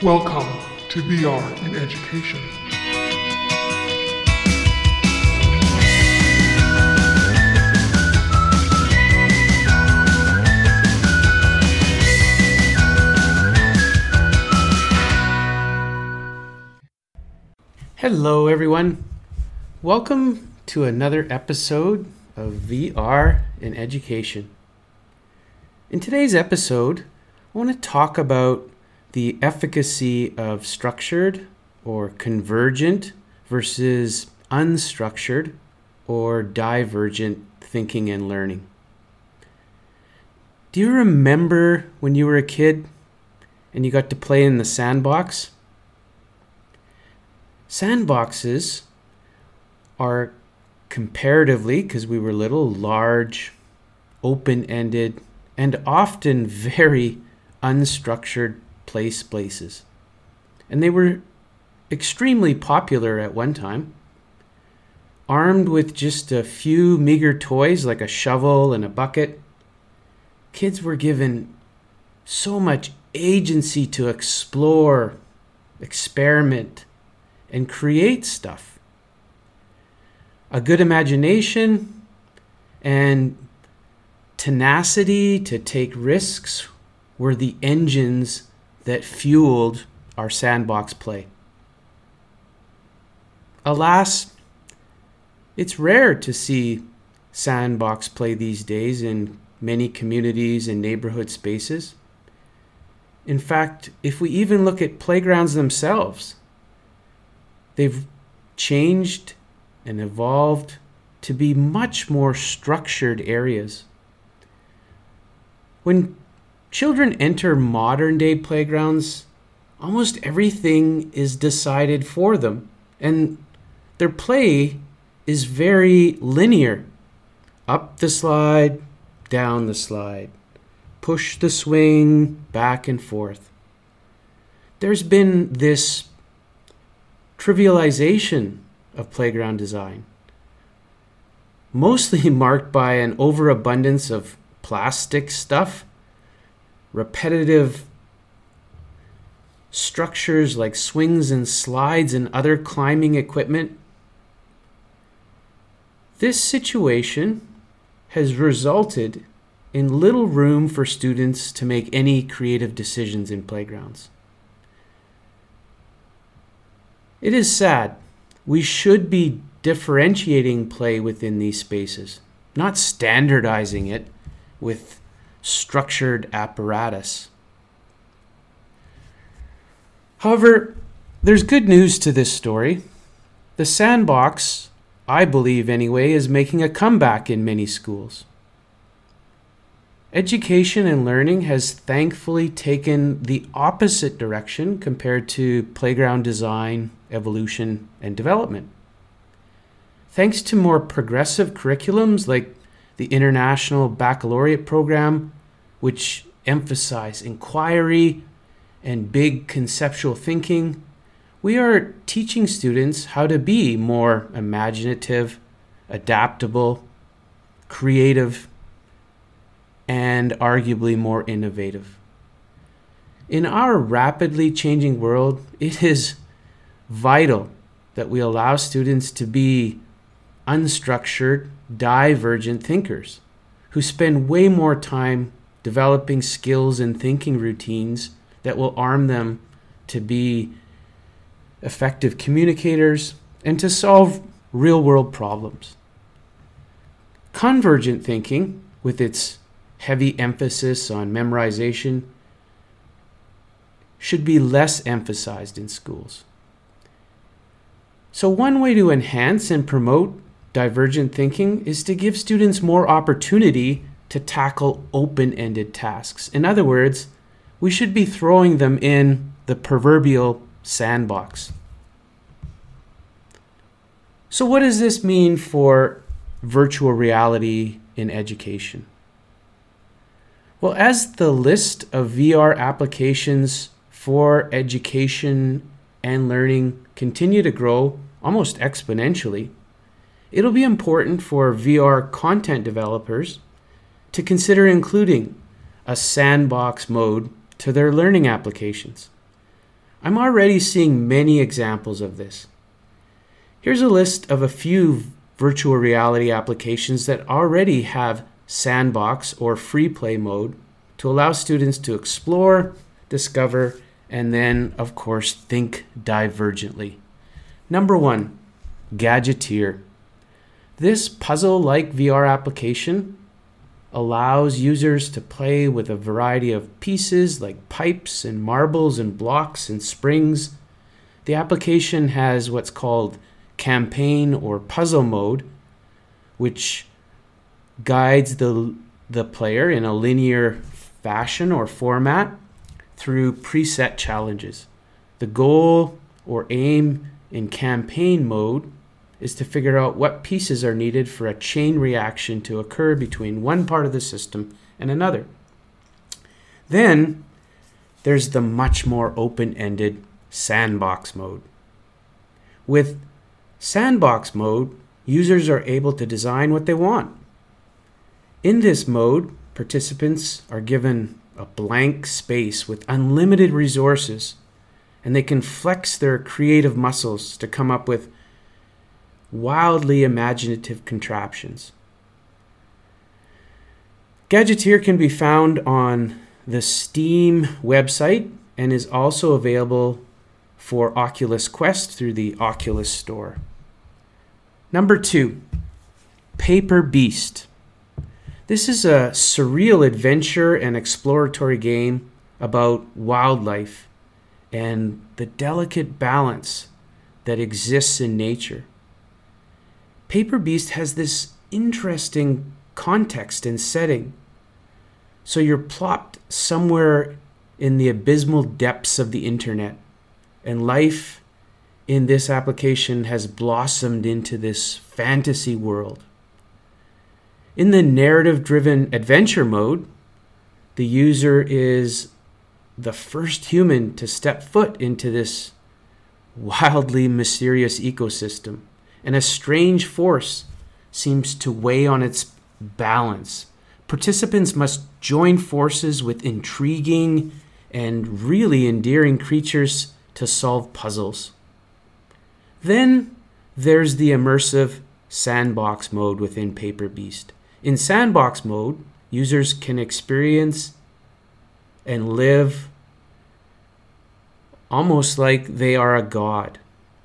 Welcome to VR in Education. Hello, everyone. Welcome to another episode of VR in Education. In today's episode, I want to talk about the efficacy of structured or convergent versus unstructured or divergent thinking and learning. Do you remember when you were a kid and you got to play in the sandbox? Sandboxes are comparatively, because we were little, large, open ended, and often very unstructured play spaces. And they were extremely popular at one time. Armed with just a few meager toys like a shovel and a bucket, kids were given so much agency to explore, experiment, and create stuff. A good imagination and tenacity to take risks were the engines that fueled our sandbox play. Alas, it's rare to see sandbox play these days in many communities and neighborhood spaces. In fact, if we even look at playgrounds themselves, they've changed and evolved to be much more structured areas. When children enter modern day playgrounds, almost everything is decided for them, and their play is very linear up the slide, down the slide, push the swing, back and forth. There's been this trivialization of playground design, mostly marked by an overabundance of plastic stuff repetitive structures like swings and slides and other climbing equipment. This situation has resulted in little room for students to make any creative decisions in playgrounds. It is sad. We should be differentiating play within these spaces, not standardizing it with structured apparatus. However, there's good news to this story. The sandbox, I believe anyway, is making a comeback in many schools. Education and learning has thankfully taken the opposite direction compared to playground design, evolution, and development. Thanks to more progressive curriculums like the International Baccalaureate Program, which emphasize inquiry and big conceptual thinking, we are teaching students how to be more imaginative, adaptable, creative, and arguably more innovative. In our rapidly changing world, it is vital that we allow students to be unstructured, divergent thinkers who spend way more time developing skills and thinking routines that will arm them to be effective communicators and to solve real world problems. Convergent thinking, with its heavy emphasis on memorization, should be less emphasized in schools. So, one way to enhance and promote divergent thinking is to give students more opportunity to tackle open ended tasks. In other words, we should be throwing them in the proverbial sandbox. So, what does this mean for virtual reality in education? Well, as the list of VR applications for education and learning continue to grow almost exponentially, it'll be important for VR content developers to consider including a sandbox mode to their learning applications. I'm already seeing many examples of this. Here's a list of a few virtual reality applications that already have sandbox or free play mode to allow students to explore, discover, and then, of course, think divergently. Number one, Gadgeteer. This puzzle like VR application allows users to play with a variety of pieces like pipes and marbles and blocks and springs. The application has what's called campaign or puzzle mode, which guides the, the player in a linear fashion or format through preset challenges. The goal or aim in campaign mode is to figure out what pieces are needed for a chain reaction to occur between one part of the system and another. Then there's the much more open ended sandbox mode. With sandbox mode, users are able to design what they want. In this mode, participants are given a blank space with unlimited resources, and they can flex their creative muscles to come up with wildly imaginative contraptions. Gadgeteer can be found on the Steam website and is also available for Oculus Quest through the Oculus Store. Number two, Paper Beast. This is a surreal adventure and exploratory game about wildlife and the delicate balance that exists in nature. Paper Beast has this interesting context and setting. So you're plopped somewhere in the abysmal depths of the internet, and life in this application has blossomed into this fantasy world. In the narrative driven adventure mode, the user is the first human to step foot into this wildly mysterious ecosystem and a strange force seems to weigh on its balance. Participants must join forces with intriguing and really endearing creatures to solve puzzles. Then there's the immersive sandbox mode within Paper Beast. In sandbox mode, users can experience and live almost like they are a god.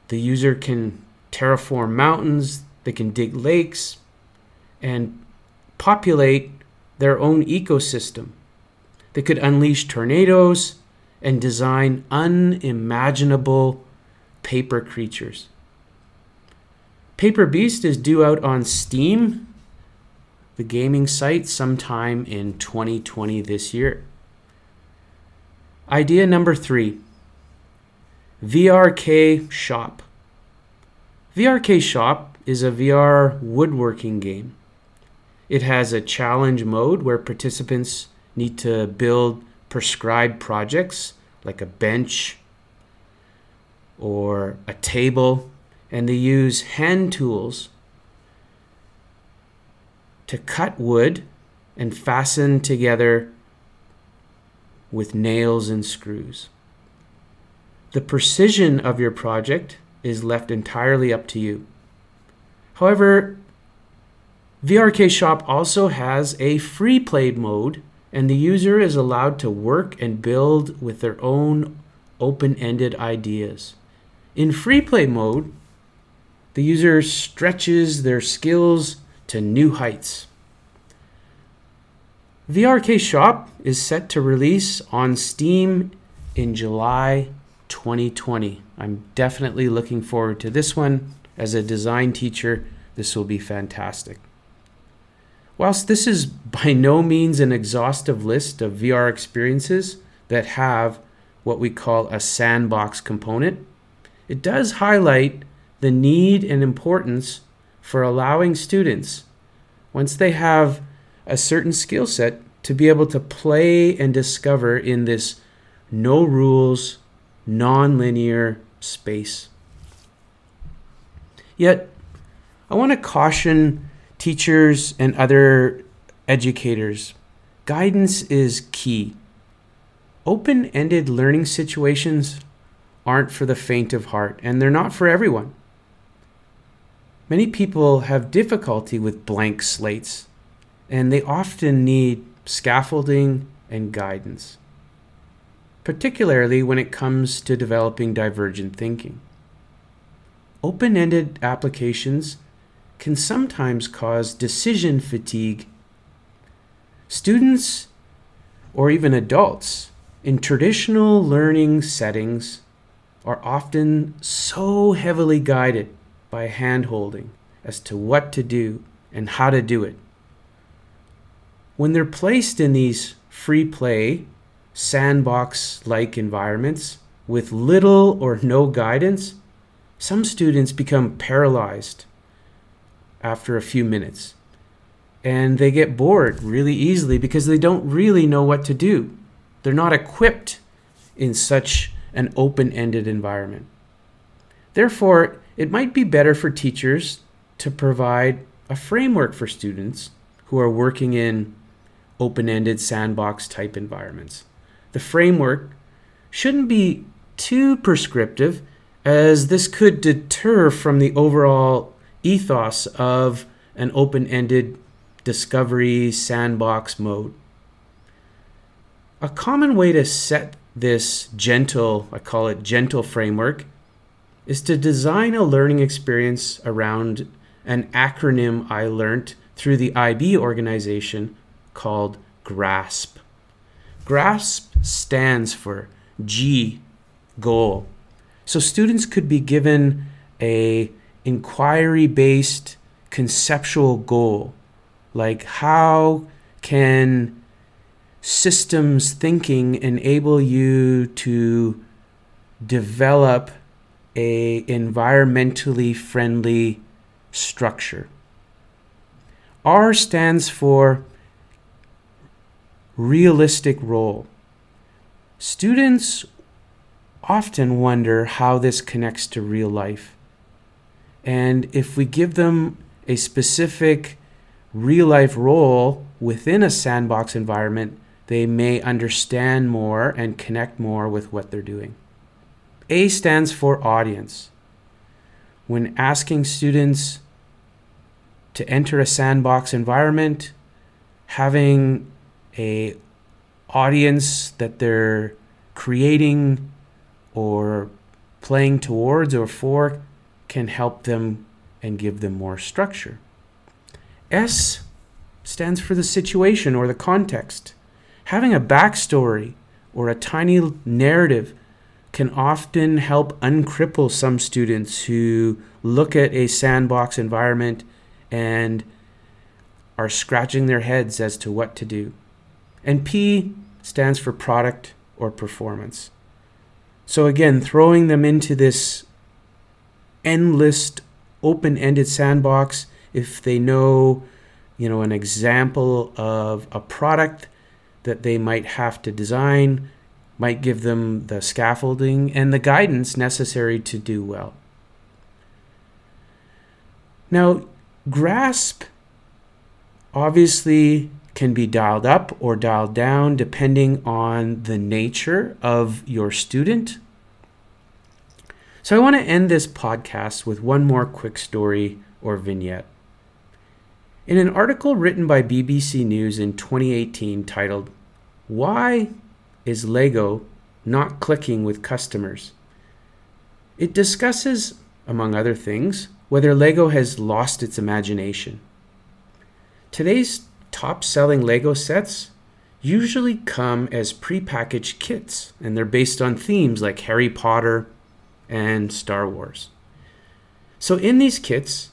The user can terraform mountains, they can dig lakes, and populate their own ecosystem. They could unleash tornadoes and design unimaginable paper creatures. Paper Beast is due out on Steam, the gaming site, sometime in 2020 this year. Idea number three VRK Shop. VRK Shop is a VR woodworking game. It has a challenge mode where participants need to build prescribed projects like a bench or a table, and they use hand tools to cut wood and fasten together with nails and screws. The precision of your project is left entirely up to you. However, VRK Shop also has a free play mode, and the user is allowed to work and build with their own open ended ideas. In free play mode, the user stretches their skills to new heights. VRK Shop is set to release on Steam in July 2020. I'm definitely looking forward to this one. As a design teacher, this will be fantastic. Whilst this is by no means an exhaustive list of VR experiences that have what we call a sandbox component, it does highlight the need and importance for allowing students, once they have a certain skill set, to be able to play and discover in this no rules, non-linear space. Yet, I want to caution teachers and other educators guidance is key. Open ended learning situations aren't for the faint of heart, and they're not for everyone. Many people have difficulty with blank slates, and they often need scaffolding and guidance, particularly when it comes to developing divergent thinking. Open ended applications can sometimes cause decision fatigue. Students, or even adults, in traditional learning settings are often so heavily guided by hand holding as to what to do and how to do it. When they're placed in these free play, sandbox like environments with little or no guidance, some students become paralyzed after a few minutes. And they get bored really easily because they don't really know what to do. They're not equipped in such an open ended environment. Therefore, it might be better for teachers to provide a framework for students who are working in open ended sandbox type environments. The framework shouldn't be too prescriptive, as this could deter from the overall ethos of an open ended discovery sandbox mode. A common way to set this gentle, I call it gentle framework, is to design a learning experience around an acronym I learned through the IB organization called GRASP. GRASP stands for G, goal. So students could be given a inquiry-based conceptual goal, like how can systems thinking enable you to develop a environmentally friendly structure. R stands for realistic role. Students often wonder how this connects to real life. And if we give them a specific real life role within a sandbox environment, they may understand more and connect more with what they're doing. A stands for audience. When asking students to enter a sandbox environment, having a audience that they're creating or playing towards or for can help them and give them more structure. S stands for the situation or the context. Having a backstory or a tiny narrative can often help uncripple some students who look at a sandbox environment and are scratching their heads as to what to do. And P stands for product or performance. So again, throwing them into this endless open ended sandbox, if they know, you know, an example of a product that they might have to design might give them the scaffolding and the guidance necessary to do well. Now, grasp obviously can be dialed up or dialed down depending on the nature of your student. So, I want to end this podcast with one more quick story or vignette. In an article written by BBC News in 2018 titled, Why is Lego not clicking with customers? It discusses, among other things, whether Lego has lost its imagination. Today's top selling Lego sets usually come as prepackaged kits, and they're based on themes like Harry Potter and Star Wars. So, in these kits,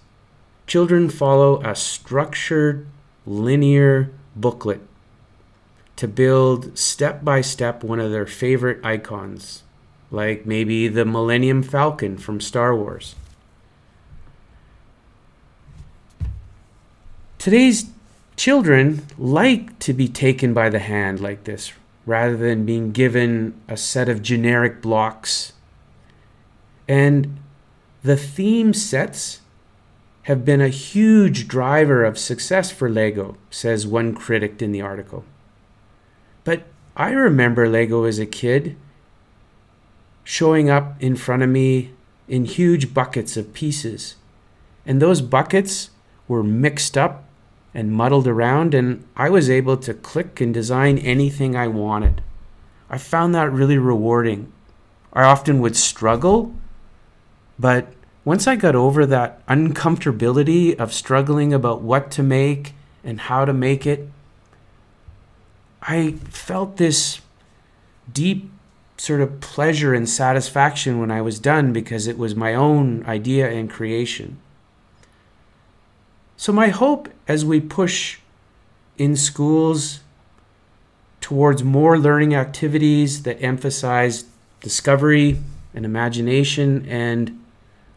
children follow a structured, linear booklet to build step by step one of their favorite icons, like maybe the Millennium Falcon from Star Wars. Today's children like to be taken by the hand like this rather than being given a set of generic blocks. And the theme sets have been a huge driver of success for Lego, says one critic in the article. But I remember Lego as a kid showing up in front of me in huge buckets of pieces. And those buckets were mixed up and muddled around, and I was able to click and design anything I wanted. I found that really rewarding. I often would struggle, but once I got over that uncomfortability of struggling about what to make and how to make it, I felt this deep sort of pleasure and satisfaction when I was done because it was my own idea and creation. So, my hope as we push in schools towards more learning activities that emphasize discovery and imagination and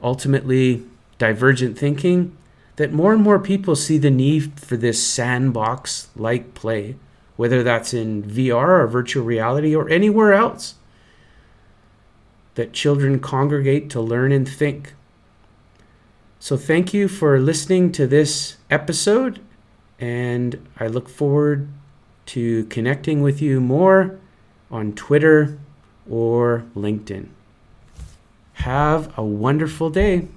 ultimately divergent thinking, that more and more people see the need for this sandbox like play, whether that's in VR or virtual reality or anywhere else that children congregate to learn and think. So, thank you for listening to this episode, and I look forward to connecting with you more on Twitter or LinkedIn. Have a wonderful day.